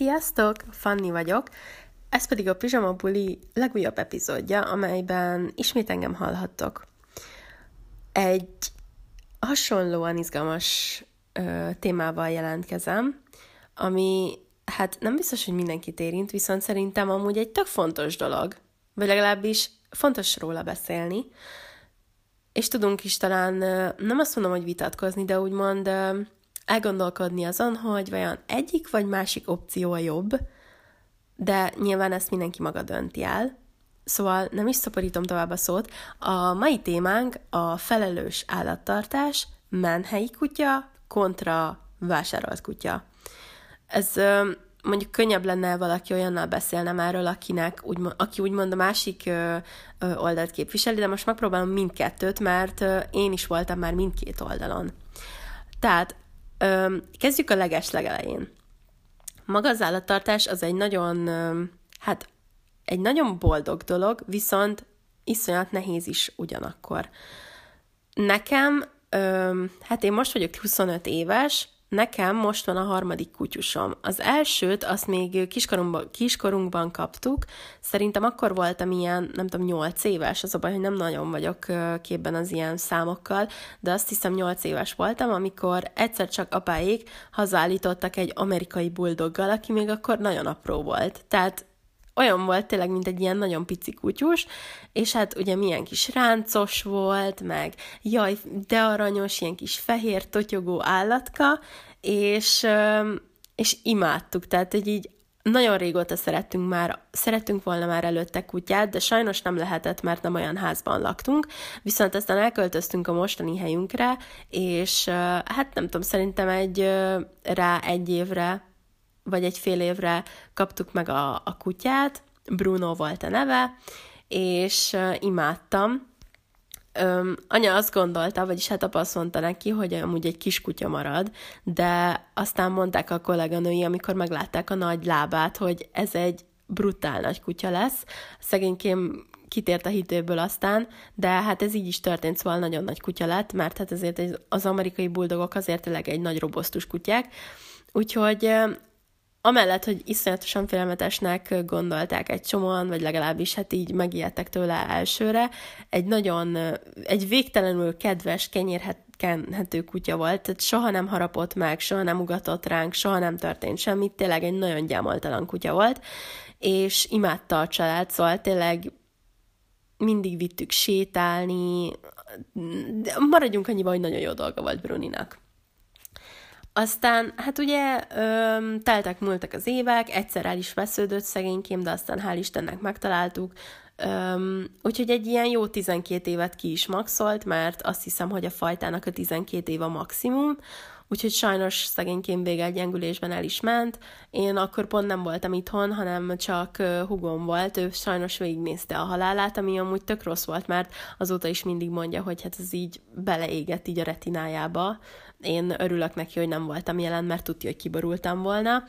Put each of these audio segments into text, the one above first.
Sziasztok! Fanni vagyok. Ez pedig a Pizsama Buli legújabb epizódja, amelyben ismét engem hallhattok. Egy hasonlóan izgalmas ö, témával jelentkezem, ami hát nem biztos, hogy mindenkit érint, viszont szerintem amúgy egy tök fontos dolog, vagy legalábbis fontos róla beszélni, és tudunk is talán, nem azt mondom, hogy vitatkozni, de úgymond elgondolkodni azon, hogy vajon egyik vagy másik opció a jobb, de nyilván ezt mindenki maga dönti el. Szóval nem is szaporítom tovább a szót. A mai témánk a felelős állattartás, menhelyi kutya kontra vásárolt kutya. Ez mondjuk könnyebb lenne valaki olyannal beszélnem erről, akinek úgy, aki úgymond a másik oldalt képviseli, de most megpróbálom mindkettőt, mert én is voltam már mindkét oldalon. Tehát kezdjük a leges legelején. Maga az állattartás az egy nagyon, hát egy nagyon boldog dolog, viszont iszonyat nehéz is ugyanakkor. Nekem, hát én most vagyok 25 éves, Nekem most van a harmadik kutyusom. Az elsőt azt még kiskorunkban, kiskorunkban kaptuk, szerintem akkor voltam ilyen, nem tudom, nyolc éves, az a baj, hogy nem nagyon vagyok képben az ilyen számokkal, de azt hiszem nyolc éves voltam, amikor egyszer csak apáik hazállítottak egy amerikai buldoggal, aki még akkor nagyon apró volt. Tehát olyan volt tényleg, mint egy ilyen nagyon pici kutyus, és hát ugye milyen kis ráncos volt, meg jaj, de aranyos, ilyen kis fehér, totyogó állatka, és, és imádtuk, tehát hogy így nagyon régóta szerettünk már, szerettünk volna már előtte kutyát, de sajnos nem lehetett, mert nem olyan házban laktunk, viszont aztán elköltöztünk a mostani helyünkre, és hát nem tudom, szerintem egy rá egy évre vagy egy fél évre kaptuk meg a, a kutyát, Bruno volt a neve, és imádtam. Um, anya azt gondolta, vagyis hát apa azt mondta neki, hogy amúgy egy kis kutya marad, de aztán mondták a kolléganői, amikor meglátták a nagy lábát, hogy ez egy brutál nagy kutya lesz. Szegénykém kitért a hitéből aztán, de hát ez így is történt, szóval nagyon nagy kutya lett, mert hát ezért az amerikai buldogok azért tényleg egy nagy robosztus kutyák. Úgyhogy amellett, hogy iszonyatosan félelmetesnek gondolták egy csomóan, vagy legalábbis hát így megijedtek tőle elsőre, egy nagyon, egy végtelenül kedves, kenyérhető kutya volt, tehát soha nem harapott meg, soha nem ugatott ránk, soha nem történt semmit, tényleg egy nagyon gyámoltalan kutya volt, és imádta a család, szóval tényleg mindig vittük sétálni, de maradjunk annyiba, hogy nagyon jó dolga volt Bruninak. Aztán, hát ugye, öm, teltek, múltak az évek, egyszer el is vesződött szegénykém, de aztán hál' Istennek megtaláltuk, öm, úgyhogy egy ilyen jó 12 évet ki is maxolt, mert azt hiszem, hogy a fajtának a 12 év a maximum, úgyhogy sajnos szegénykém gyengülésben el is ment. Én akkor pont nem voltam itthon, hanem csak hugom volt, ő sajnos végignézte a halálát, ami amúgy tök rossz volt, mert azóta is mindig mondja, hogy hát ez így beleégett így a retinájába, én örülök neki, hogy nem voltam jelen, mert tudja, hogy kiborultam volna.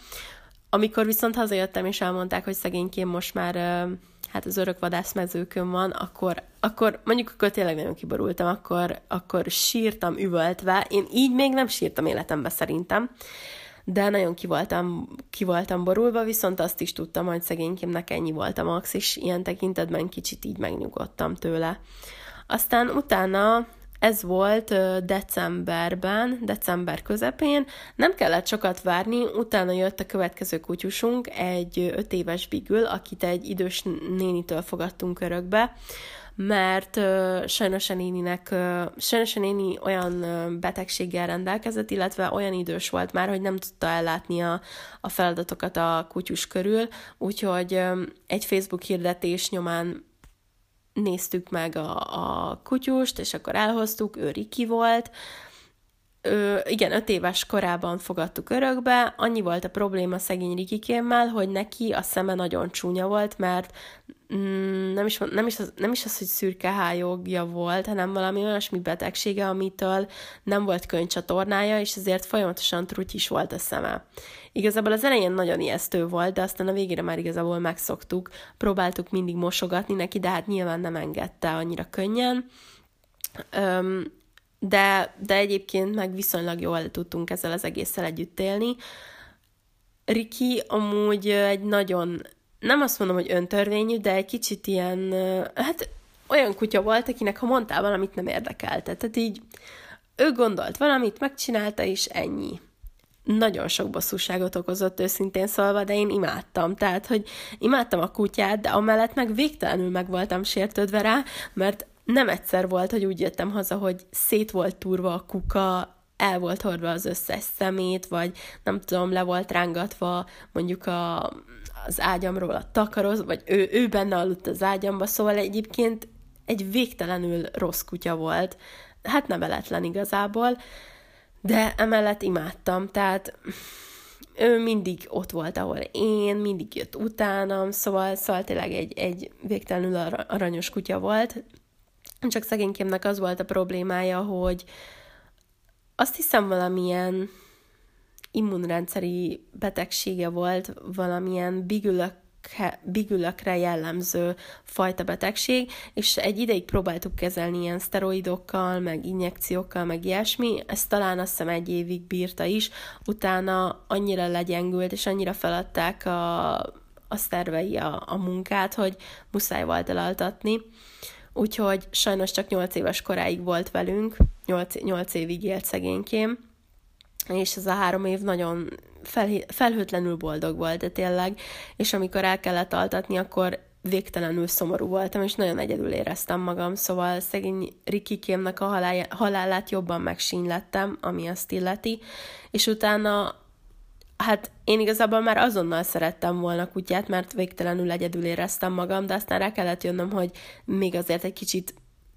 Amikor viszont hazajöttem, és elmondták, hogy szegényként most már hát az örök vadászmezőkön van, akkor, akkor mondjuk akkor tényleg nagyon kiborultam, akkor, akkor sírtam üvöltve. Én így még nem sírtam életembe szerintem, de nagyon ki voltam, ki voltam borulva, viszont azt is tudtam, hogy szegénykémnek ennyi volt a max, és ilyen tekintetben kicsit így megnyugodtam tőle. Aztán utána ez volt decemberben, december közepén, nem kellett sokat várni, utána jött a következő kutyusunk, egy öt éves bigül, akit egy idős nénitől fogadtunk örökbe, mert uh, sajnos a néninek, sajnos a néni olyan betegséggel rendelkezett, illetve olyan idős volt már, hogy nem tudta ellátni a, a feladatokat a kutyus körül, úgyhogy egy Facebook hirdetés nyomán néztük meg a, a kutyust, és akkor elhoztuk, ő Riki volt, Ö, igen, öt éves korában fogadtuk örökbe, annyi volt a probléma szegény Rikikémmel, hogy neki a szeme nagyon csúnya volt, mert mm, nem, is, nem, is az, nem is az, hogy szürke hájogja volt, hanem valami olyasmi betegsége, amitől nem volt könycsatornája, és ezért folyamatosan trutyis volt a szeme. Igazából az elején nagyon ijesztő volt, de aztán a végére már igazából megszoktuk, próbáltuk mindig mosogatni neki, de hát nyilván nem engedte annyira könnyen. Öm, de, de egyébként meg viszonylag jól tudtunk ezzel az egésszel együtt élni. Riki amúgy egy nagyon, nem azt mondom, hogy öntörvényű, de egy kicsit ilyen, hát olyan kutya volt, akinek ha mondtál valamit, nem érdekelte. Tehát így ő gondolt valamit, megcsinálta, és ennyi. Nagyon sok bosszúságot okozott őszintén szólva, de én imádtam. Tehát, hogy imádtam a kutyát, de amellett meg végtelenül meg voltam sértődve rá, mert nem egyszer volt, hogy úgy jöttem haza, hogy szét volt turva a kuka, el volt hordva az összes szemét, vagy nem tudom, le volt rángatva mondjuk a, az ágyamról a takaroz, vagy ő, ő benne aludt az ágyamba, szóval egyébként egy végtelenül rossz kutya volt, hát neveletlen igazából, de emellett imádtam, tehát ő mindig ott volt, ahol én, mindig jött utánam, szóval, szóval tényleg egy, egy végtelenül aranyos kutya volt, csak szegénykémnek az volt a problémája, hogy azt hiszem valamilyen immunrendszeri betegsége volt, valamilyen bigülök bigülökre jellemző fajta betegség, és egy ideig próbáltuk kezelni ilyen szteroidokkal, meg injekciókkal, meg ilyesmi, ezt talán azt hiszem egy évig bírta is, utána annyira legyengült, és annyira feladták a, a szervei a, a munkát, hogy muszáj volt elaltatni. Úgyhogy sajnos csak 8 éves koráig volt velünk, 8, 8 évig élt szegénykém, és ez a három év nagyon fel, felhőtlenül boldog volt, de tényleg, és amikor el kellett altatni, akkor végtelenül szomorú voltam, és nagyon egyedül éreztem magam, szóval szegény Rikikémnek a halálát jobban megsínylettem, ami azt illeti, és utána hát én igazából már azonnal szerettem volna kutyát, mert végtelenül egyedül éreztem magam, de aztán rá kellett jönnöm, hogy még azért egy kicsit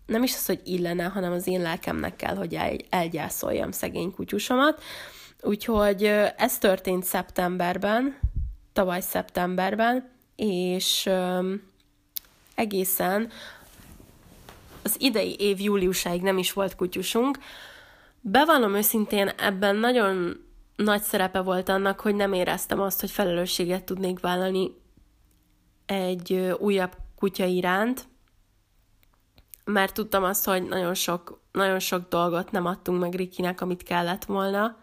nem is az, hogy illene, hanem az én lelkemnek kell, hogy el, elgyászoljam szegény kutyusomat. Úgyhogy ez történt szeptemberben, tavaly szeptemberben, és egészen az idei év júliusáig nem is volt kutyusunk. Bevallom őszintén, ebben nagyon nagy szerepe volt annak, hogy nem éreztem azt, hogy felelősséget tudnék vállalni egy újabb kutya iránt, mert tudtam azt, hogy nagyon sok, nagyon sok dolgot nem adtunk meg Rikinek, amit kellett volna.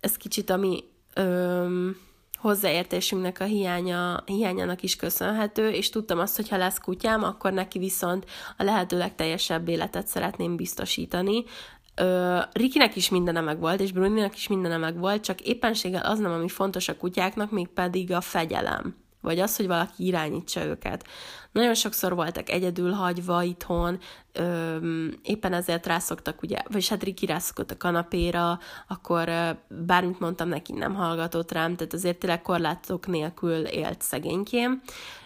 Ez kicsit a mi öm, hozzáértésünknek a hiánya, hiányának is köszönhető, és tudtam azt, hogy ha lesz kutyám, akkor neki viszont a lehető legteljesebb életet szeretném biztosítani, Ö, Rikinek is mindene meg volt, és Bruninak is mindene meg volt, csak éppenséggel az nem, ami fontos a kutyáknak, még pedig a fegyelem vagy az, hogy valaki irányítsa őket. Nagyon sokszor voltak egyedül hagyva itthon, öm, éppen ezért rászoktak, ugye, vagy hát Riki rászokott a kanapéra, akkor bármit mondtam neki, nem hallgatott rám, tehát azért tényleg korlátok nélkül élt szegénykém,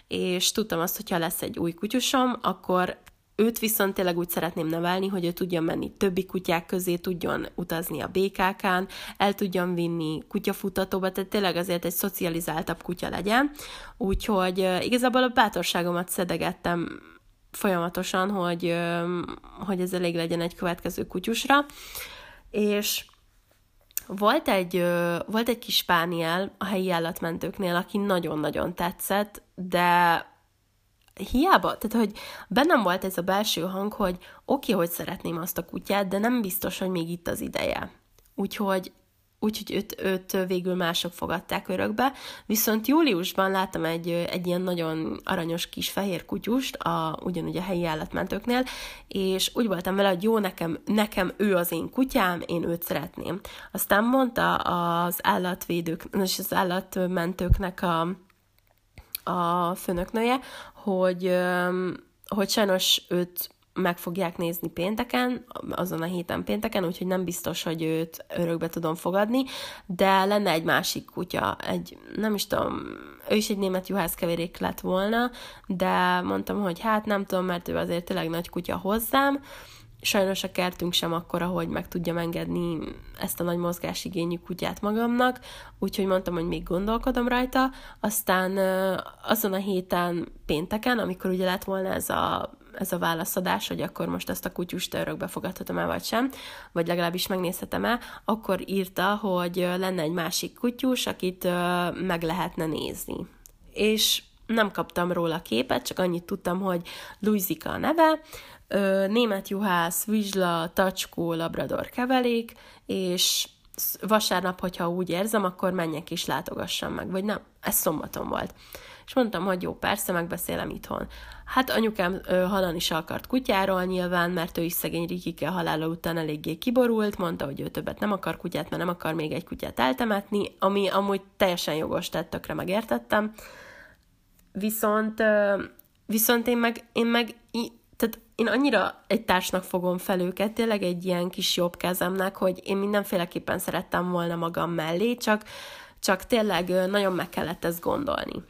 és tudtam azt, hogyha lesz egy új kutyusom, akkor Őt viszont tényleg úgy szeretném nevelni, hogy ő tudjon menni többi kutyák közé, tudjon utazni a BKK-n, el tudjon vinni kutyafutatóba, tehát tényleg azért egy szocializáltabb kutya legyen. Úgyhogy igazából a bátorságomat szedegettem folyamatosan, hogy, hogy ez elég legyen egy következő kutyusra. És volt egy, volt egy kis pániel a helyi állatmentőknél, aki nagyon-nagyon tetszett, de hiába, tehát hogy bennem volt ez a belső hang, hogy oké, okay, hogy szeretném azt a kutyát, de nem biztos, hogy még itt az ideje. Úgyhogy úgyhogy őt, őt végül mások fogadták örökbe. Viszont júliusban láttam egy, egy ilyen nagyon aranyos kis fehér kutyust, a, ugyanúgy a helyi állatmentőknél, és úgy voltam vele, hogy jó, nekem, nekem ő az én kutyám, én őt szeretném. Aztán mondta az állatvédők, és az állatmentőknek a, a főnöknője, hogy, hogy sajnos őt meg fogják nézni pénteken, azon a héten pénteken, úgyhogy nem biztos, hogy őt örökbe tudom fogadni, de lenne egy másik kutya, egy, nem is tudom, ő is egy német juhászkeverék lett volna, de mondtam, hogy hát nem tudom, mert ő azért tényleg nagy kutya hozzám, Sajnos a kertünk sem akkora, hogy meg tudjam engedni ezt a nagy mozgásigényű kutyát magamnak, úgyhogy mondtam, hogy még gondolkodom rajta. Aztán azon a héten pénteken, amikor ugye lett volna ez a, ez a válaszadás, hogy akkor most ezt a kutyust örökbe fogadhatom-e vagy sem, vagy legalábbis megnézhetem-e, akkor írta, hogy lenne egy másik kutyus, akit meg lehetne nézni. És nem kaptam róla képet, csak annyit tudtam, hogy Luizika a neve, német juhász, vizsla, tacskó, labrador kevelék, és vasárnap, hogyha úgy érzem, akkor menjek is látogassam meg, vagy nem, ez szombaton volt. És mondtam, hogy jó, persze, megbeszélem itthon. Hát anyukám ö, halan is akart kutyáról nyilván, mert ő is szegény Rikike halála után eléggé kiborult, mondta, hogy ő többet nem akar kutyát, mert nem akar még egy kutyát eltemetni, ami amúgy teljesen jogos, tehát tökre megértettem. Viszont, ö, viszont én meg, én meg tehát én annyira egy társnak fogom fel őket, tényleg egy ilyen kis jobb kezemnek, hogy én mindenféleképpen szerettem volna magam mellé, csak, csak tényleg nagyon meg kellett ezt gondolni.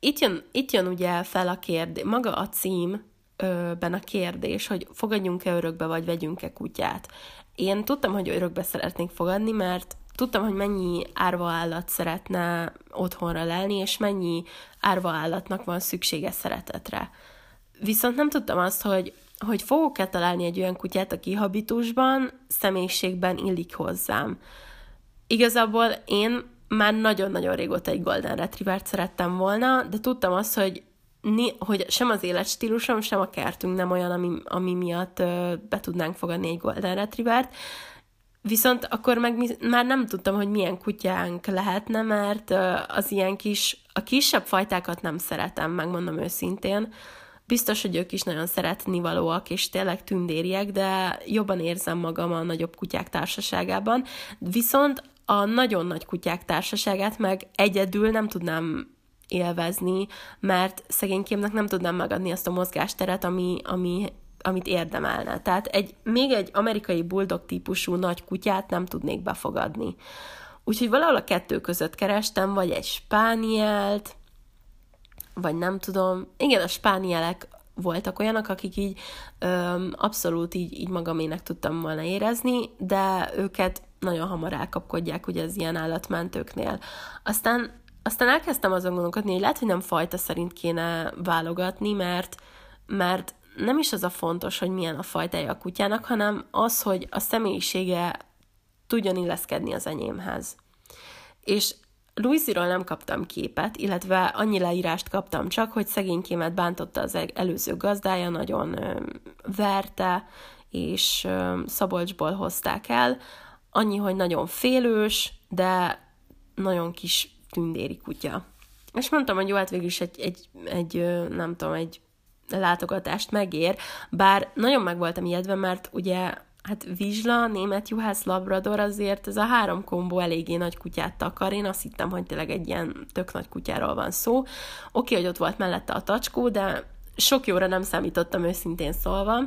Itt jön, itt jön ugye fel a kérdés, maga a címben a kérdés, hogy fogadjunk-e örökbe, vagy vegyünk-e kutyát. Én tudtam, hogy örökbe szeretnék fogadni, mert tudtam, hogy mennyi árva állat szeretne otthonra lelni, és mennyi árva állatnak van szüksége szeretetre. Viszont nem tudtam azt, hogy, hogy fogok-e találni egy olyan kutyát, aki habitusban, személyiségben illik hozzám. Igazából én már nagyon-nagyon régóta egy Golden Retrievert szerettem volna, de tudtam azt, hogy, hogy sem az életstílusom, sem a kertünk nem olyan, ami, ami miatt be tudnánk fogadni egy Golden Retrievert, Viszont akkor meg már nem tudtam, hogy milyen kutyánk lehetne, mert az ilyen kis, a kisebb fajtákat nem szeretem, megmondom őszintén. Biztos, hogy ők is nagyon szeretni valóak, és tényleg tündériek, de jobban érzem magam a nagyobb kutyák társaságában. Viszont a nagyon nagy kutyák társaságát meg egyedül nem tudnám élvezni, mert szegénykémnek nem tudnám megadni azt a mozgásteret, ami, ami, amit érdemelne. Tehát egy, még egy amerikai bulldog típusú nagy kutyát nem tudnék befogadni. Úgyhogy valahol a kettő között kerestem, vagy egy spánielt, vagy nem tudom. Igen, a spánielek voltak olyanok, akik így öm, abszolút így, így magamének tudtam volna érezni, de őket nagyon hamar elkapkodják ugye az ilyen állatmentőknél. Aztán, aztán elkezdtem azon gondolkodni, hogy lehet, hogy nem fajta szerint kéne válogatni, mert, mert nem is az a fontos, hogy milyen a fajtája a kutyának, hanem az, hogy a személyisége tudjon illeszkedni az enyémhez. És Louisiról nem kaptam képet, illetve annyi leírást kaptam csak, hogy szegénykémet bántotta az előző gazdája, nagyon verte, és Szabolcsból hozták el. Annyi, hogy nagyon félős, de nagyon kis tündéri kutya. És mondtam, hogy jó, hát végül is egy, egy, egy nem tudom, egy látogatást megér, bár nagyon meg voltam ijedve, mert ugye hát Vizsla, német juhász, labrador, azért ez a három kombó eléggé nagy kutyát takar. Én azt hittem, hogy tényleg egy ilyen tök nagy kutyáról van szó. Oké, hogy ott volt mellette a tacskó, de sok jóra nem számítottam őszintén szólva.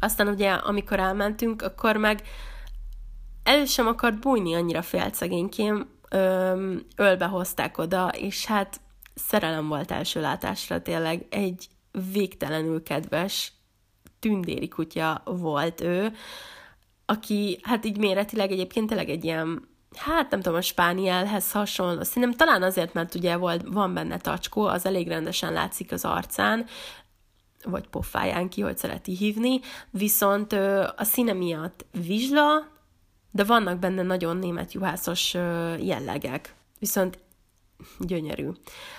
Aztán ugye, amikor elmentünk, akkor meg el sem akart bújni, annyira félt szegénykém, ölbe hozták oda, és hát szerelem volt első látásra tényleg egy végtelenül kedves, tündéri kutya volt ő, aki hát így méretileg egyébként tényleg egy ilyen hát nem tudom, a spánielhez hasonló. Szerintem talán azért, mert ugye volt, van benne tacskó, az elég rendesen látszik az arcán, vagy pofáján ki, hogy szereti hívni, viszont a színe miatt vizsla, de vannak benne nagyon német juhászos jellegek. Viszont gyönyörű.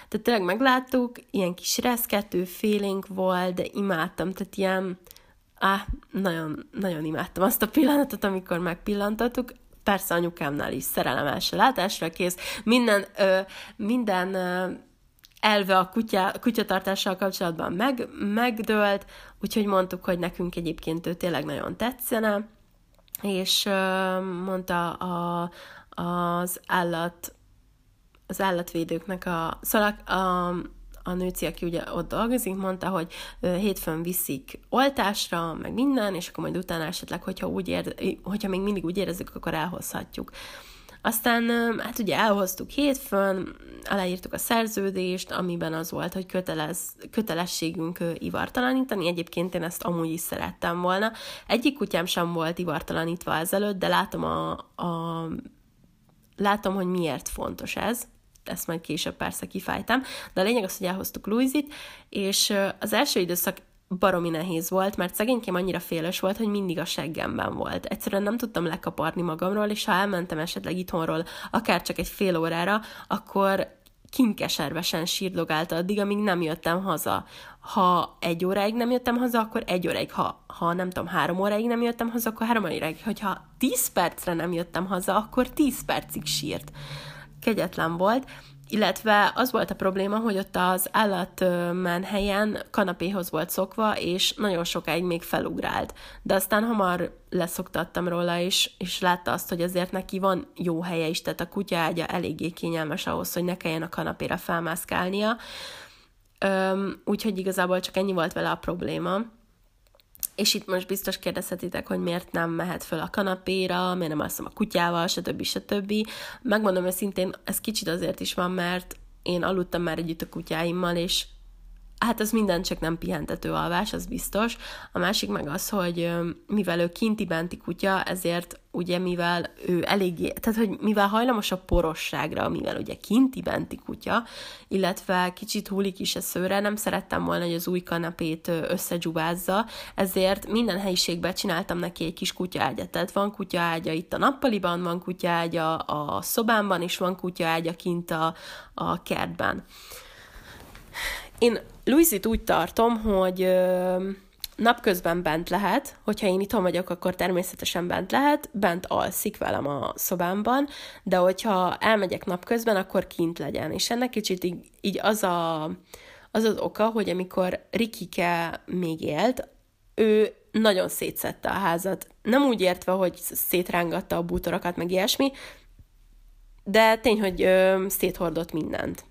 Tehát tényleg megláttuk, ilyen kis reszkető feeling volt, de imádtam, tehát ilyen, áh, nagyon, nagyon imádtam azt a pillanatot, amikor megpillantottuk, persze anyukámnál is szerelem első látásra kész, minden, ö, minden ö, elve a kutya, kutyatartással kapcsolatban meg, megdőlt, úgyhogy mondtuk, hogy nekünk egyébként ő tényleg nagyon tetszene, és ö, mondta a, az állat az állatvédőknek a, szóval a, a nőci, aki ugye ott dolgozik, mondta, hogy hétfőn viszik oltásra, meg minden, és akkor majd utána esetleg, hogyha, úgy ér, hogyha még mindig úgy érezzük, akkor elhozhatjuk. Aztán hát ugye elhoztuk hétfőn, aláírtuk a szerződést, amiben az volt, hogy kötelez, kötelességünk ivartalanítani. Egyébként én ezt amúgy is szerettem volna. Egyik kutyám sem volt ivartalanítva ezelőtt, de látom, a, a, látom hogy miért fontos ez ezt majd később persze kifájtam, de a lényeg az, hogy elhoztuk Louisit, és az első időszak baromi nehéz volt, mert szegénykém annyira féles volt, hogy mindig a seggemben volt. Egyszerűen nem tudtam lekaparni magamról, és ha elmentem esetleg itthonról, akár csak egy fél órára, akkor kinkeservesen sírdogált addig, amíg nem jöttem haza. Ha egy óráig nem jöttem haza, akkor egy óráig. Ha, ha nem tudom, három óráig nem jöttem haza, akkor három óráig. Hogyha tíz percre nem jöttem haza, akkor tíz percig sírt. Kegyetlen volt, illetve az volt a probléma, hogy ott az állatmenhelyen kanapéhoz volt szokva, és nagyon sokáig még felugrált. De aztán hamar leszoktattam róla, és, és látta azt, hogy azért neki van jó helye is, tehát a kutya ágya eléggé kényelmes ahhoz, hogy ne kelljen a kanapéra felmászkálnia. Úgyhogy igazából csak ennyi volt vele a probléma. És itt most biztos kérdezhetitek, hogy miért nem mehet föl a kanapéra, miért nem alszom a kutyával, stb. stb. Megmondom őszintén, ez kicsit azért is van, mert én aludtam már együtt a kutyáimmal, és hát az minden csak nem pihentető alvás, az biztos. A másik meg az, hogy mivel ő kinti-benti kutya, ezért ugye mivel ő eléggé, tehát hogy mivel hajlamos a porosságra, mivel ugye kinti-benti kutya, illetve kicsit húlik is a szőre, nem szerettem volna, hogy az új kanapét összegyubázza, ezért minden helyiségben csináltam neki egy kis kutyaágyat. Tehát van kutyaágya itt a nappaliban, van kutyaágya a szobámban, és van kutyaágya kint a, a kertben. Én Louisit úgy tartom, hogy napközben bent lehet, hogyha én itthon vagyok, akkor természetesen bent lehet, bent alszik velem a szobámban, de hogyha elmegyek napközben, akkor kint legyen. És ennek kicsit így, így az, a, az az oka, hogy amikor Rikike még élt, ő nagyon szétszette a házat. Nem úgy értve, hogy szétrángatta a bútorokat, meg ilyesmi, de tény, hogy ö, széthordott mindent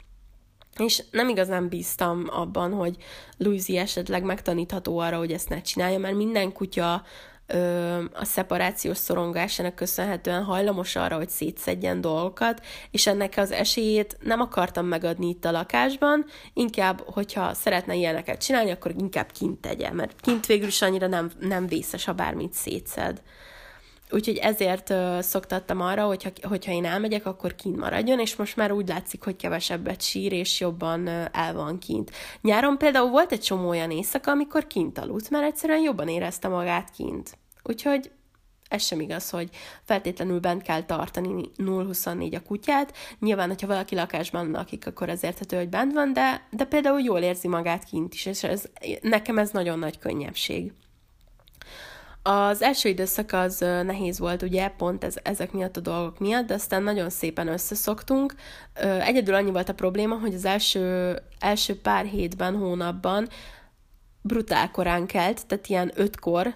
és nem igazán bíztam abban, hogy Louisi esetleg megtanítható arra, hogy ezt ne csinálja, mert minden kutya ö, a szeparációs szorongásának köszönhetően hajlamos arra, hogy szétszedjen dolgokat, és ennek az esélyét nem akartam megadni itt a lakásban, inkább, hogyha szeretne ilyeneket csinálni, akkor inkább kint tegye, mert kint végül is annyira nem, nem vészes, ha bármit szétszed. Úgyhogy ezért uh, szoktattam arra, hogyha, hogyha én elmegyek, akkor kint maradjon, és most már úgy látszik, hogy kevesebbet sír, és jobban uh, el van kint. Nyáron például volt egy csomó olyan éjszaka, amikor kint aludt, mert egyszerűen jobban érezte magát kint. Úgyhogy ez sem igaz, hogy feltétlenül bent kell tartani 0-24 a kutyát. Nyilván, hogyha valaki lakásban lakik, akkor az érthető, hogy bent van, de, de például jól érzi magát kint is, és ez, nekem ez nagyon nagy könnyebbség. Az első időszak az nehéz volt, ugye, pont ez, ezek miatt a dolgok miatt, de aztán nagyon szépen összeszoktunk. Egyedül annyi volt a probléma, hogy az első, első pár hétben, hónapban brutál korán kelt, tehát ilyen ötkor,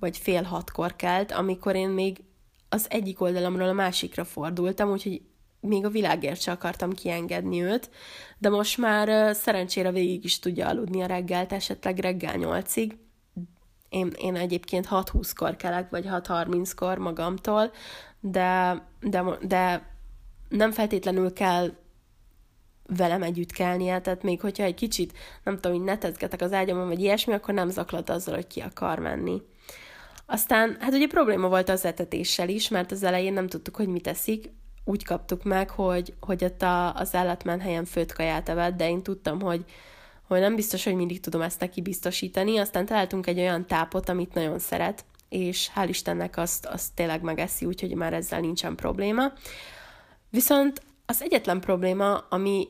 vagy fél hatkor kelt, amikor én még az egyik oldalamról a másikra fordultam, úgyhogy még a világért se akartam kiengedni őt, de most már szerencsére végig is tudja aludni a reggelt, esetleg reggel nyolcig, én, én egyébként 6-20-kor kelek, vagy 6-30-kor magamtól, de, de, de nem feltétlenül kell velem együtt kelnie, tehát még hogyha egy kicsit, nem tudom, hogy netezgetek az ágyamon, vagy ilyesmi, akkor nem zaklat azzal, hogy ki akar menni. Aztán, hát ugye probléma volt az etetéssel is, mert az elején nem tudtuk, hogy mit teszik, úgy kaptuk meg, hogy, hogy ott a, az állatmenhelyen főtt kaját evett, de én tudtam, hogy, hogy nem biztos, hogy mindig tudom ezt neki biztosítani, aztán találtunk egy olyan tápot, amit nagyon szeret, és hál' Istennek azt, azt tényleg megeszi, úgyhogy már ezzel nincsen probléma. Viszont az egyetlen probléma, ami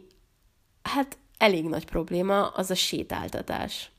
hát elég nagy probléma, az a sétáltatás.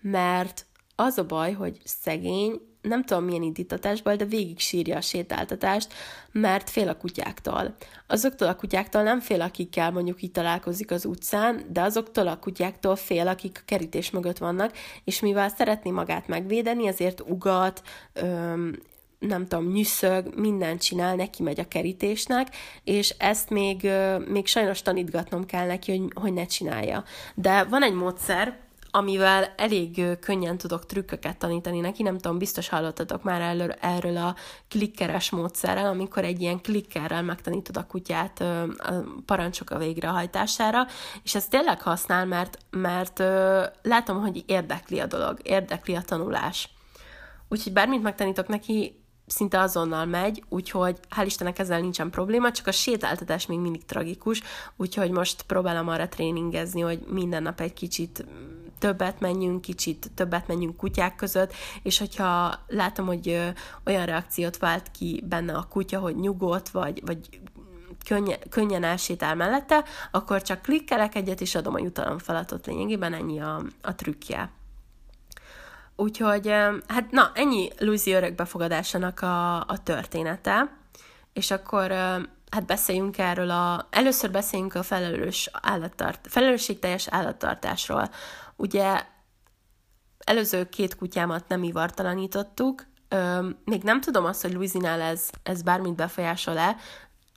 Mert az a baj, hogy szegény nem tudom milyen indítatásból, de végig sírja a sétáltatást, mert fél a kutyáktól. Azoktól a kutyáktól nem fél, akikkel mondjuk itt találkozik az utcán, de azoktól a kutyáktól fél, akik a kerítés mögött vannak, és mivel szeretné magát megvédeni, ezért ugat, öm, nem tudom, nyűszög, mindent csinál, neki megy a kerítésnek, és ezt még, még sajnos tanítgatnom kell neki, hogy, hogy ne csinálja. De van egy módszer, amivel elég könnyen tudok trükköket tanítani neki, nem tudom, biztos hallottatok már erről, erről a klikkeres módszerrel, amikor egy ilyen klikkerrel megtanítod a kutyát a parancsok a végrehajtására, és ezt tényleg használ, mert, mert látom, hogy érdekli a dolog, érdekli a tanulás. Úgyhogy bármit megtanítok neki, szinte azonnal megy, úgyhogy hál' Istennek ezzel nincsen probléma, csak a sétáltatás még mindig tragikus, úgyhogy most próbálom arra tréningezni, hogy minden nap egy kicsit többet menjünk, kicsit többet menjünk kutyák között, és hogyha látom, hogy olyan reakciót vált ki benne a kutya, hogy nyugodt, vagy, vagy könnyen, könnyen elsétál mellette, akkor csak klikkelek egyet, és adom a jutalomfalatot lényegében, ennyi a, a trükkje. Úgyhogy, hát na, ennyi Luizi örökbefogadásának a, a története, és akkor hát beszéljünk erről a, először beszéljünk a felelős állattart, felelősségteljes állattartásról. Ugye előző két kutyámat nem ivartalanítottuk, Ö, még nem tudom azt, hogy Luizinál ez, ez bármit befolyásol-e,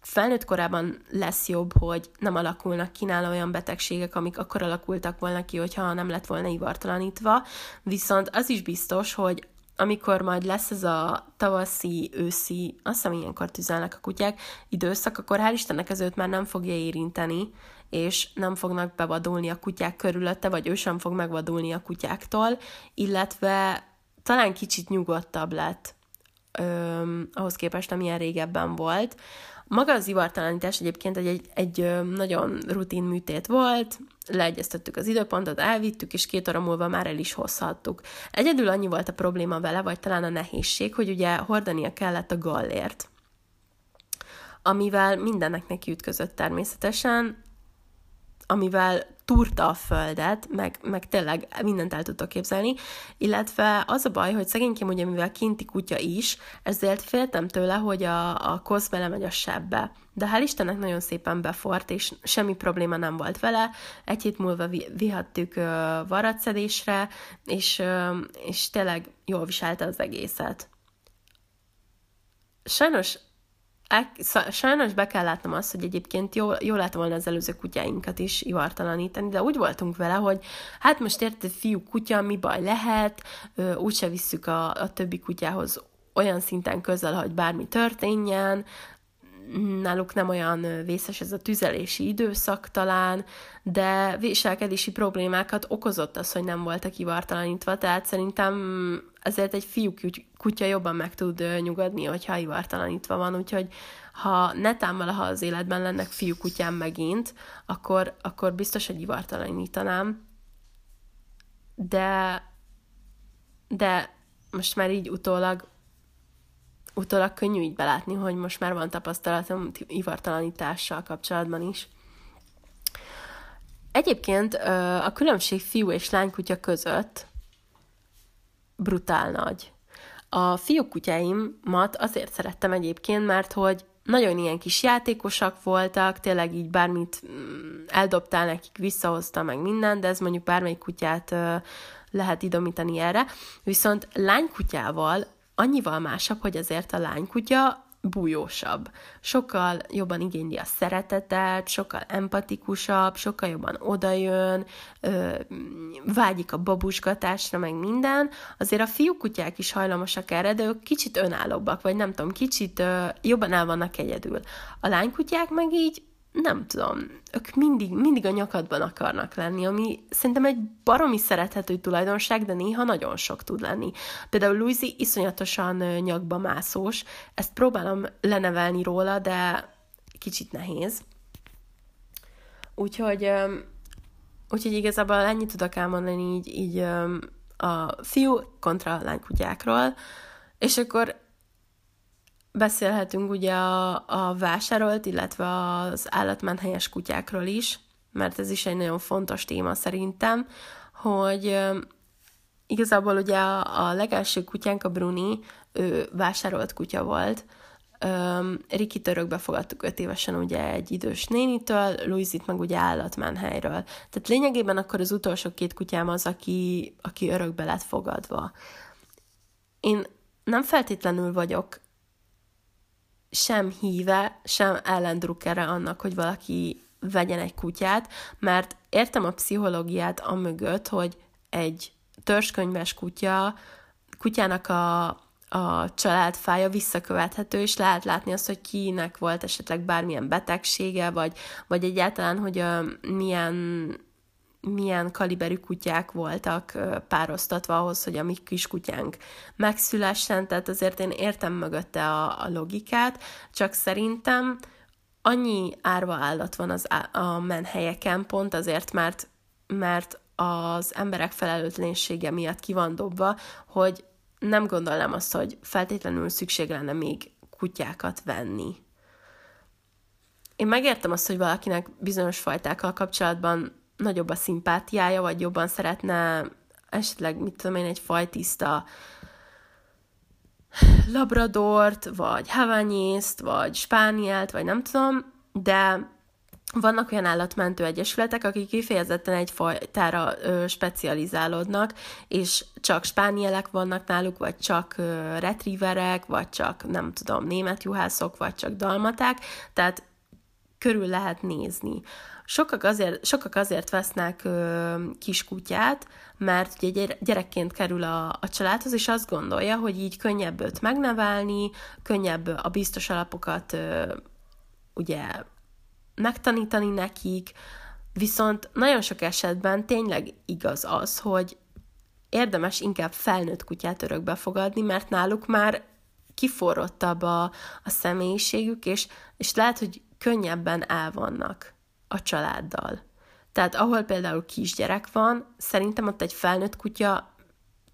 felnőtt korában lesz jobb, hogy nem alakulnak ki nála olyan betegségek, amik akkor alakultak volna ki, hogyha nem lett volna ivartalanítva, viszont az is biztos, hogy amikor majd lesz ez a tavaszi, őszi, azt hiszem ilyenkor tüzelnek a kutyák, időszak, akkor hál' Istennek ez őt már nem fogja érinteni, és nem fognak bevadulni a kutyák körülötte, vagy ő sem fog megvadulni a kutyáktól, illetve talán kicsit nyugodtabb lett öm, ahhoz képest, amilyen régebben volt. Maga az ivartalanítás egyébként egy, egy, egy nagyon rutin műtét volt, leegyeztettük az időpontot, elvittük, és két óra múlva már el is hozhattuk. Egyedül annyi volt a probléma vele, vagy talán a nehézség, hogy ugye hordania kellett a gallért amivel mindennek neki ütközött természetesen, amivel túrta a földet, meg, meg tényleg mindent el tudtok képzelni, illetve az a baj, hogy szegénykém ugye, mivel kinti kutya is, ezért féltem tőle, hogy a, a kosz belemegy a sebbe. De hál' Istennek nagyon szépen befort, és semmi probléma nem volt vele. Egy hét múlva vi, vihattük uh, varacedésre, és, uh, és tényleg jól viselte az egészet. Sajnos Sajnos be kell látnom azt, hogy egyébként jó, jó lett volna az előző kutyáinkat is ivartalanítani, de úgy voltunk vele, hogy hát most érted, fiú kutya, mi baj lehet, úgyse visszük a, a többi kutyához olyan szinten közel, hogy bármi történjen, náluk nem olyan vészes ez a tüzelési időszak talán, de viselkedési problémákat okozott az, hogy nem voltak ivartalanítva, tehát szerintem ezért egy fiú kutya jobban meg tud nyugodni, hogyha ivartalanítva van, úgyhogy ha netán valaha az életben lennek fiú kutyám megint, akkor, akkor biztos, hogy ivartalanítanám, de de most már így utólag utólag könnyű így belátni, hogy most már van tapasztalatom ivartalanítással kapcsolatban is. Egyébként a különbség fiú és lánykutya között brutál nagy. A fiúkutyáimat azért szerettem egyébként, mert hogy nagyon ilyen kis játékosak voltak, tényleg így bármit mm, eldobtál nekik, visszahozta meg minden, de ez mondjuk bármelyik kutyát lehet idomítani erre. Viszont lánykutyával annyival másabb, hogy azért a lánykutya bújósabb. Sokkal jobban igényli a szeretetet, sokkal empatikusabb, sokkal jobban odajön, ö, vágyik a babusgatásra, meg minden. Azért a fiúkutyák is hajlamosak erre, de ők kicsit önállóbbak, vagy nem tudom, kicsit ö, jobban el vannak egyedül. A lánykutyák meg így nem tudom, ők mindig, mindig a nyakadban akarnak lenni, ami szerintem egy baromi szerethető tulajdonság, de néha nagyon sok tud lenni. Például Louisi iszonyatosan nyakba mászós, ezt próbálom lenevelni róla, de kicsit nehéz. Úgyhogy, úgyhogy igazából ennyit tudok elmondani így, így a fiú kontra a lánykutyákról, és akkor Beszélhetünk ugye a, a vásárolt, illetve az állatmenhelyes kutyákról is, mert ez is egy nagyon fontos téma szerintem, hogy igazából ugye a, a legelső kutyánk, a Bruni, ő vásárolt kutya volt, Um, Riki törökbe fogadtuk öt évesen ugye egy idős nénitől, Louisit meg ugye állatmenhelyről. Tehát lényegében akkor az utolsó két kutyám az, aki, aki örökbe lett fogadva. Én nem feltétlenül vagyok sem híve, sem ellendrukkere annak, hogy valaki vegyen egy kutyát, mert értem a pszichológiát a mögött, hogy egy törzskönyves kutya, kutyának a, a családfája visszakövethető, és lehet látni azt, hogy kinek volt esetleg bármilyen betegsége, vagy, vagy egyáltalán, hogy a, milyen milyen kaliberű kutyák voltak pároztatva ahhoz, hogy a mi kiskutyánk megszülessen, tehát azért én értem mögötte a, a logikát, csak szerintem annyi árva állat van az, a menhelyeken pont azért, mert, mert az emberek felelőtlensége miatt ki hogy nem gondolnám azt, hogy feltétlenül szükség lenne még kutyákat venni. én megértem azt, hogy valakinek bizonyos fajtákkal kapcsolatban nagyobb a szimpátiája, vagy jobban szeretne esetleg, mit tudom én, egy fajtiszta labradort, vagy havanyészt, vagy spánielt, vagy nem tudom, de vannak olyan állatmentő egyesületek, akik kifejezetten egy fajtára ö, specializálódnak, és csak spánielek vannak náluk, vagy csak ö, retrieverek, vagy csak, nem tudom, német juhászok, vagy csak dalmaták, tehát körül lehet nézni. Sokak azért, sokak azért vesznek ö, kiskutyát, mert ugye gyerekként kerül a, a családhoz, és azt gondolja, hogy így könnyebb őt megnevelni, könnyebb a biztos alapokat ö, ugye megtanítani nekik, viszont nagyon sok esetben tényleg igaz az, hogy érdemes inkább felnőtt kutyát örökbe fogadni, mert náluk már kiforrottabb a, a személyiségük, és, és lehet, hogy könnyebben elvannak a családdal. Tehát ahol például kisgyerek van, szerintem ott egy felnőtt kutya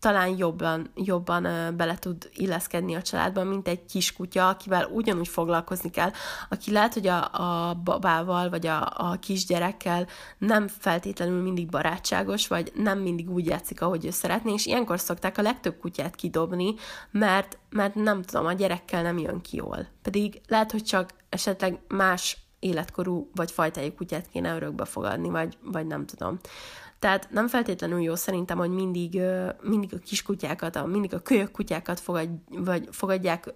talán jobban, jobban bele tud illeszkedni a családban, mint egy kiskutya, akivel ugyanúgy foglalkozni kell, aki lehet, hogy a, a babával vagy a, a kisgyerekkel nem feltétlenül mindig barátságos, vagy nem mindig úgy játszik, ahogy ő szeretné, és ilyenkor szokták a legtöbb kutyát kidobni, mert, mert nem tudom, a gyerekkel nem jön ki jól. Pedig lehet, hogy csak esetleg más életkorú vagy fajtájú kutyát kéne örökbe fogadni, vagy, vagy nem tudom. Tehát nem feltétlenül jó szerintem, hogy mindig, mindig a kiskutyákat, mindig a kölyök kutyákat fogad, vagy fogadják,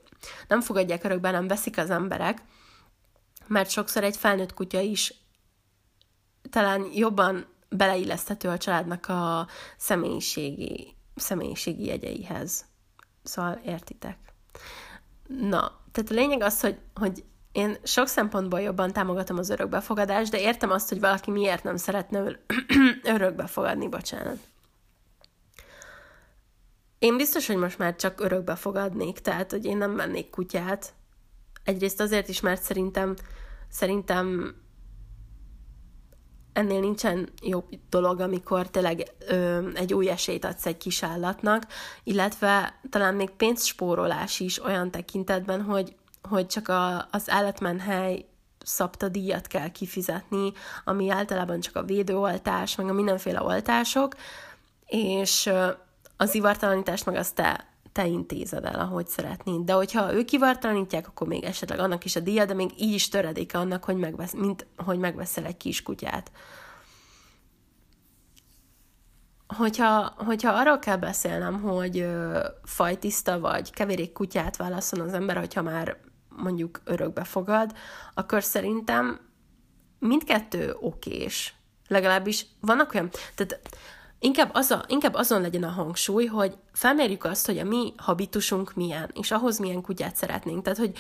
nem fogadják örökbe, nem veszik az emberek, mert sokszor egy felnőtt kutya is talán jobban beleilleszthető a családnak a személyiségi, személyiségi jegyeihez. Szóval értitek. Na, tehát a lényeg az, hogy, hogy én sok szempontból jobban támogatom az örökbefogadást, de értem azt, hogy valaki miért nem szeretne ör- örökbefogadni, bocsánat. Én biztos, hogy most már csak örökbe fogadnék, tehát, hogy én nem mennék kutyát. Egyrészt azért is, mert szerintem, szerintem ennél nincsen jobb dolog, amikor tényleg ö, egy új esélyt adsz egy kis állatnak, illetve talán még pénzspórolás is olyan tekintetben, hogy hogy csak a, az állatmenhely szabta díjat kell kifizetni, ami általában csak a védőoltás, meg a mindenféle oltások, és az ivartalanítást meg azt te, te intézed el, ahogy szeretnéd. De hogyha ők ivartalanítják, akkor még esetleg annak is a díja, de még így is töredéke annak, hogy megvesz, mint hogy megveszel egy kis kutyát. Hogyha, hogyha arról kell beszélnem, hogy ö, fajtiszta vagy keverék kutyát válaszol az ember, hogyha már mondjuk örökbe fogad, akkor szerintem mindkettő okés. Legalábbis vannak olyan, tehát inkább, az a, inkább azon legyen a hangsúly, hogy felmérjük azt, hogy a mi habitusunk milyen, és ahhoz milyen kutyát szeretnénk. Tehát, hogy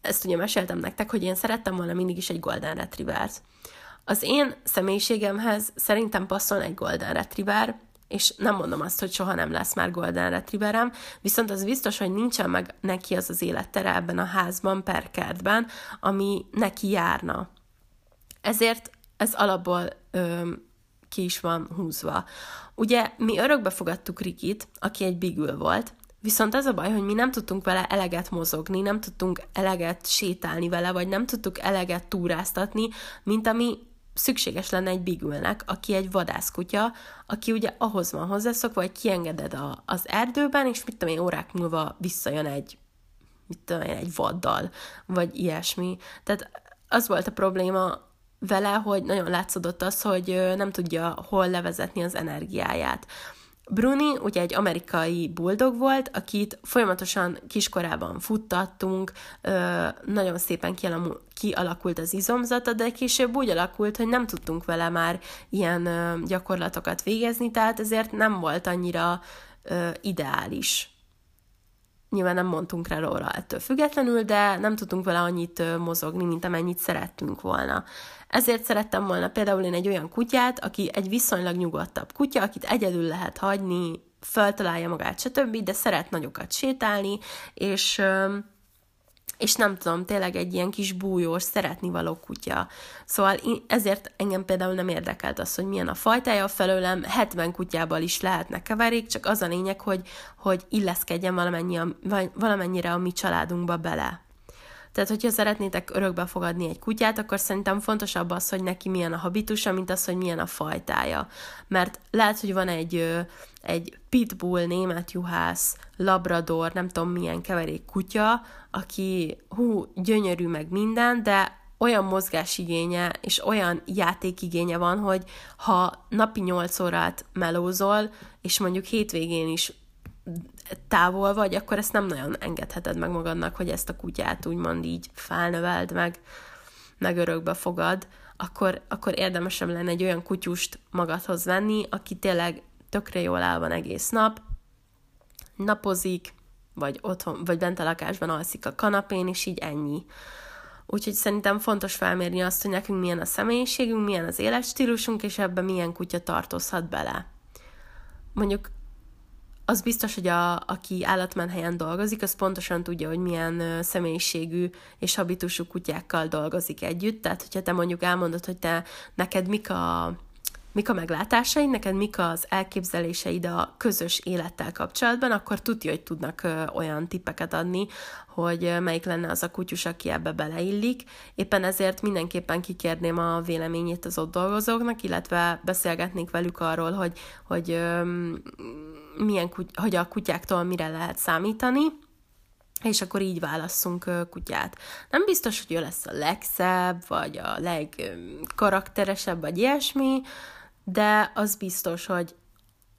ezt ugye meséltem nektek, hogy én szerettem volna mindig is egy Golden Retrievert. Az én személyiségemhez szerintem passzol egy Golden Retriever, és nem mondom azt, hogy soha nem lesz már Golden Retrieverem, viszont az biztos, hogy nincsen meg neki az az élettere ebben a házban, per kertben, ami neki járna. Ezért ez alapból ö, ki is van húzva. Ugye mi örökbe fogadtuk Rikit, aki egy bigül volt, Viszont az a baj, hogy mi nem tudtunk vele eleget mozogni, nem tudtunk eleget sétálni vele, vagy nem tudtuk eleget túráztatni, mint ami szükséges lenne egy bigülnek, aki egy vadászkutya, aki ugye ahhoz van hozzászokva, hogy kiengeded a, az erdőben, és mit tudom én, órák múlva visszajön egy, mit tudom én, egy vaddal, vagy ilyesmi. Tehát az volt a probléma vele, hogy nagyon látszódott az, hogy nem tudja hol levezetni az energiáját. Bruni ugye egy amerikai buldog volt, akit folyamatosan kiskorában futtattunk, nagyon szépen kialakult az izomzata, de később úgy alakult, hogy nem tudtunk vele már ilyen gyakorlatokat végezni, tehát ezért nem volt annyira ideális. Nyilván nem mondtunk rá róla ettől függetlenül, de nem tudtunk vele annyit mozogni, mint amennyit szerettünk volna. Ezért szerettem volna például én egy olyan kutyát, aki egy viszonylag nyugodtabb kutya, akit egyedül lehet hagyni, feltalálja magát, stb., de szeret nagyokat sétálni, és és nem tudom, tényleg egy ilyen kis bújós, szeretni való kutya. Szóval ezért engem például nem érdekelt az, hogy milyen a fajtája felőlem, 70 kutyával is lehetne keverék, csak az a lényeg, hogy, hogy illeszkedjen valamennyi a, valamennyire a mi családunkba bele. Tehát, hogyha szeretnétek örökbe fogadni egy kutyát, akkor szerintem fontosabb az, hogy neki milyen a habitusa, mint az, hogy milyen a fajtája. Mert lehet, hogy van egy, egy pitbull, német juhász, labrador, nem tudom milyen keverék kutya, aki hú, gyönyörű meg minden, de olyan mozgásigénye és olyan játékigénye van, hogy ha napi 8 órát melózol, és mondjuk hétvégén is távol vagy, akkor ezt nem nagyon engedheted meg magadnak, hogy ezt a kutyát úgymond így felnöveld meg, meg örökbe fogad, akkor, akkor érdemesebb lenne egy olyan kutyust magadhoz venni, aki tényleg tökre jól áll van egész nap, napozik, vagy otthon, vagy bent a lakásban alszik a kanapén, és így ennyi. Úgyhogy szerintem fontos felmérni azt, hogy nekünk milyen a személyiségünk, milyen az életstílusunk, és ebben milyen kutya tartozhat bele. Mondjuk az biztos, hogy a, aki állatmenhelyen dolgozik, az pontosan tudja, hogy milyen személyiségű és habitusú kutyákkal dolgozik együtt. Tehát, hogyha te mondjuk elmondod, hogy te neked mik a mik a meglátásaid, neked mik az elképzeléseid a közös élettel kapcsolatban, akkor tudja, hogy tudnak olyan tippeket adni, hogy melyik lenne az a kutyus, aki ebbe beleillik. Éppen ezért mindenképpen kikérném a véleményét az ott dolgozóknak, illetve beszélgetnék velük arról, hogy, hogy milyen kuty- hogy a kutyáktól mire lehet számítani, és akkor így válasszunk kutyát. Nem biztos, hogy ő lesz a legszebb, vagy a legkarakteresebb, vagy ilyesmi, de az biztos, hogy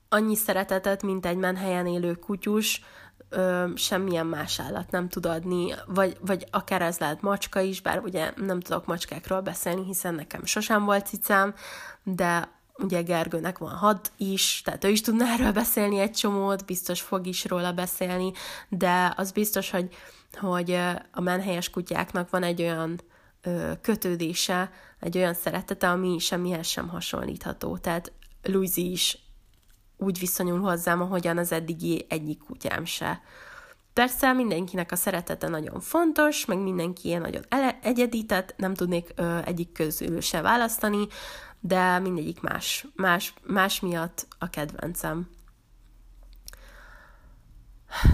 annyi szeretetet, mint egy menhelyen élő kutyus, ö, semmilyen más állat nem tud adni, vagy, vagy akár ez lehet macska is, bár ugye nem tudok macskákról beszélni, hiszen nekem sosem volt cicám, de ugye Gergőnek van had is, tehát ő is tudna erről beszélni egy csomót, biztos fog is róla beszélni, de az biztos, hogy, hogy a menhelyes kutyáknak van egy olyan kötődése, egy olyan szeretete, ami semmihez sem hasonlítható. Tehát Luizi is úgy viszonyul hozzám, ahogyan az eddigi egyik kutyám se. Persze mindenkinek a szeretete nagyon fontos, meg mindenki ilyen nagyon ele- egyedi, nem tudnék ö, egyik közül se választani, de mindegyik más, más, más miatt a kedvencem.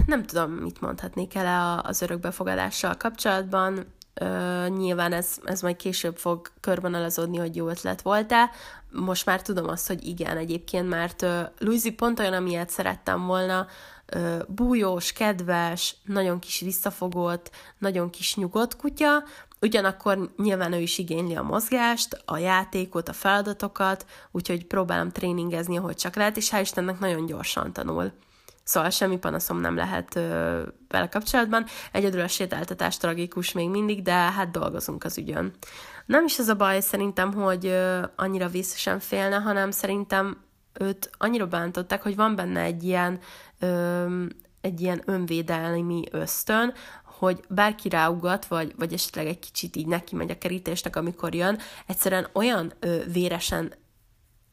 Nem tudom, mit mondhatnék el az örökbefogadással kapcsolatban. Uh, nyilván ez, ez majd később fog körvonalazódni, hogy jó ötlet volt-e. Most már tudom azt, hogy igen egyébként, mert uh, Luizi pont olyan, amilyet szerettem volna, bújós, kedves, nagyon kis visszafogott, nagyon kis nyugodt kutya, Ugyanakkor nyilván ő is igényli a mozgást, a játékot, a feladatokat, úgyhogy próbálom tréningezni, ahogy csak lehet, és hál' Istennek nagyon gyorsan tanul. Szóval semmi panaszom nem lehet ö, vele kapcsolatban. Egyedül a sétáltatás tragikus még mindig, de hát dolgozunk az ügyön. Nem is ez a baj szerintem, hogy ö, annyira vészesen félne, hanem szerintem őt annyira bántották, hogy van benne egy ilyen, egy ilyen önvédelmi ösztön, hogy bárki ráugat, vagy, vagy esetleg egy kicsit így neki megy a kerítésnek, amikor jön, egyszerűen olyan ö, véresen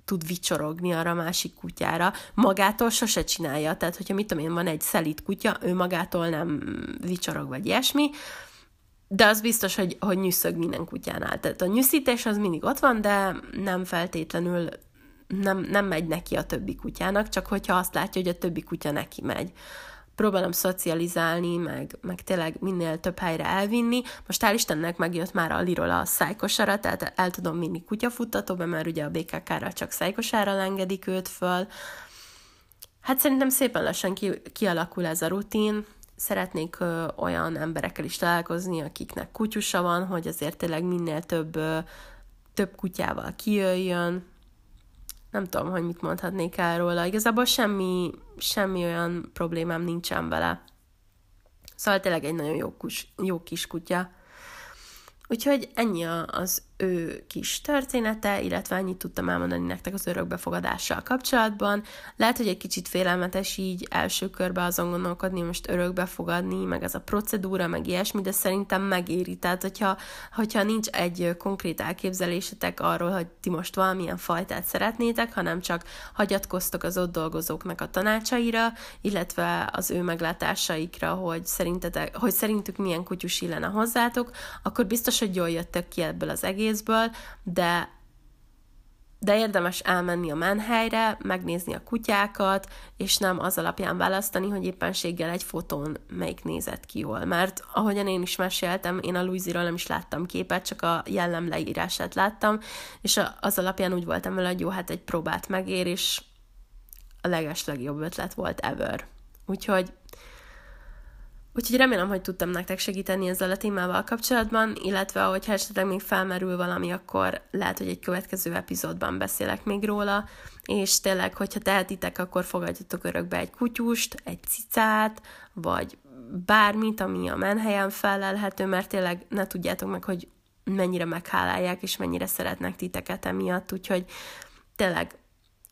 tud vicsorogni arra a másik kutyára, magától sose csinálja, tehát hogyha mit tudom én, van egy szelít kutya, ő magától nem vicsorog, vagy ilyesmi, de az biztos, hogy, hogy nyűszög minden kutyánál. Tehát a nyűszítés az mindig ott van, de nem feltétlenül nem, nem megy neki a többi kutyának, csak hogyha azt látja, hogy a többi kutya neki megy próbálom szocializálni, meg, meg tényleg minél több helyre elvinni. Most hál' Istennek megjött már a liról a szájkosara, tehát el tudom vinni kutyafuttatóba, mert ugye a BKK-ra csak szájkosára engedik őt föl. Hát szerintem szépen lassan ki, kialakul ez a rutin, szeretnék ö, olyan emberekkel is találkozni, akiknek kutyusa van, hogy azért tényleg minél több, ö, több kutyával kijöjjön, nem tudom, hogy mit mondhatnék el róla. Igazából semmi, semmi olyan problémám nincsen vele. Szóval tényleg egy nagyon jó, kus, jó kis kutya. Úgyhogy ennyi az ő kis története, illetve ennyit tudtam elmondani nektek az örökbefogadással kapcsolatban. Lehet, hogy egy kicsit félelmetes így első körbe azon gondolkodni, most örökbefogadni, meg ez a procedúra, meg ilyesmi, de szerintem megéri. Tehát, hogyha, hogyha nincs egy konkrét elképzelésetek arról, hogy ti most valamilyen fajtát szeretnétek, hanem csak hagyatkoztok az ott dolgozóknak a tanácsaira, illetve az ő meglátásaikra, hogy, szerintetek, hogy szerintük milyen kutyus illene hozzátok, akkor biztos, hogy jól jöttök ki ebből az egész egészből, de de érdemes elmenni a menhelyre, megnézni a kutyákat, és nem az alapján választani, hogy éppenséggel egy fotón melyik nézett ki jól. Mert ahogyan én is meséltem, én a Louisiról nem is láttam képet, csak a jellem leírását láttam, és az alapján úgy voltam vele, hogy jó, hát egy próbát megér, és a leges legjobb ötlet volt ever. Úgyhogy Úgyhogy remélem, hogy tudtam nektek segíteni ezzel a témával kapcsolatban, illetve ahogy esetleg még felmerül valami, akkor lehet, hogy egy következő epizódban beszélek még róla, és tényleg, hogyha tehetitek, akkor fogadjatok örökbe egy kutyust, egy cicát, vagy bármit, ami a menhelyen felelhető, mert tényleg ne tudjátok meg, hogy mennyire meghálálják, és mennyire szeretnek titeket emiatt, úgyhogy tényleg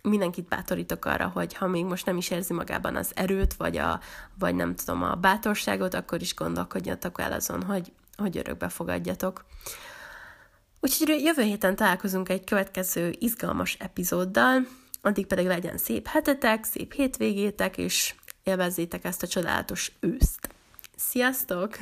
mindenkit bátorítok arra, hogy ha még most nem is érzi magában az erőt, vagy, a, vagy nem tudom, a bátorságot, akkor is gondolkodjatok el azon, hogy, hogy örökbe fogadjatok. Úgyhogy jövő héten találkozunk egy következő izgalmas epizóddal, addig pedig legyen szép hetetek, szép hétvégétek, és élvezzétek ezt a csodálatos őszt. Sziasztok!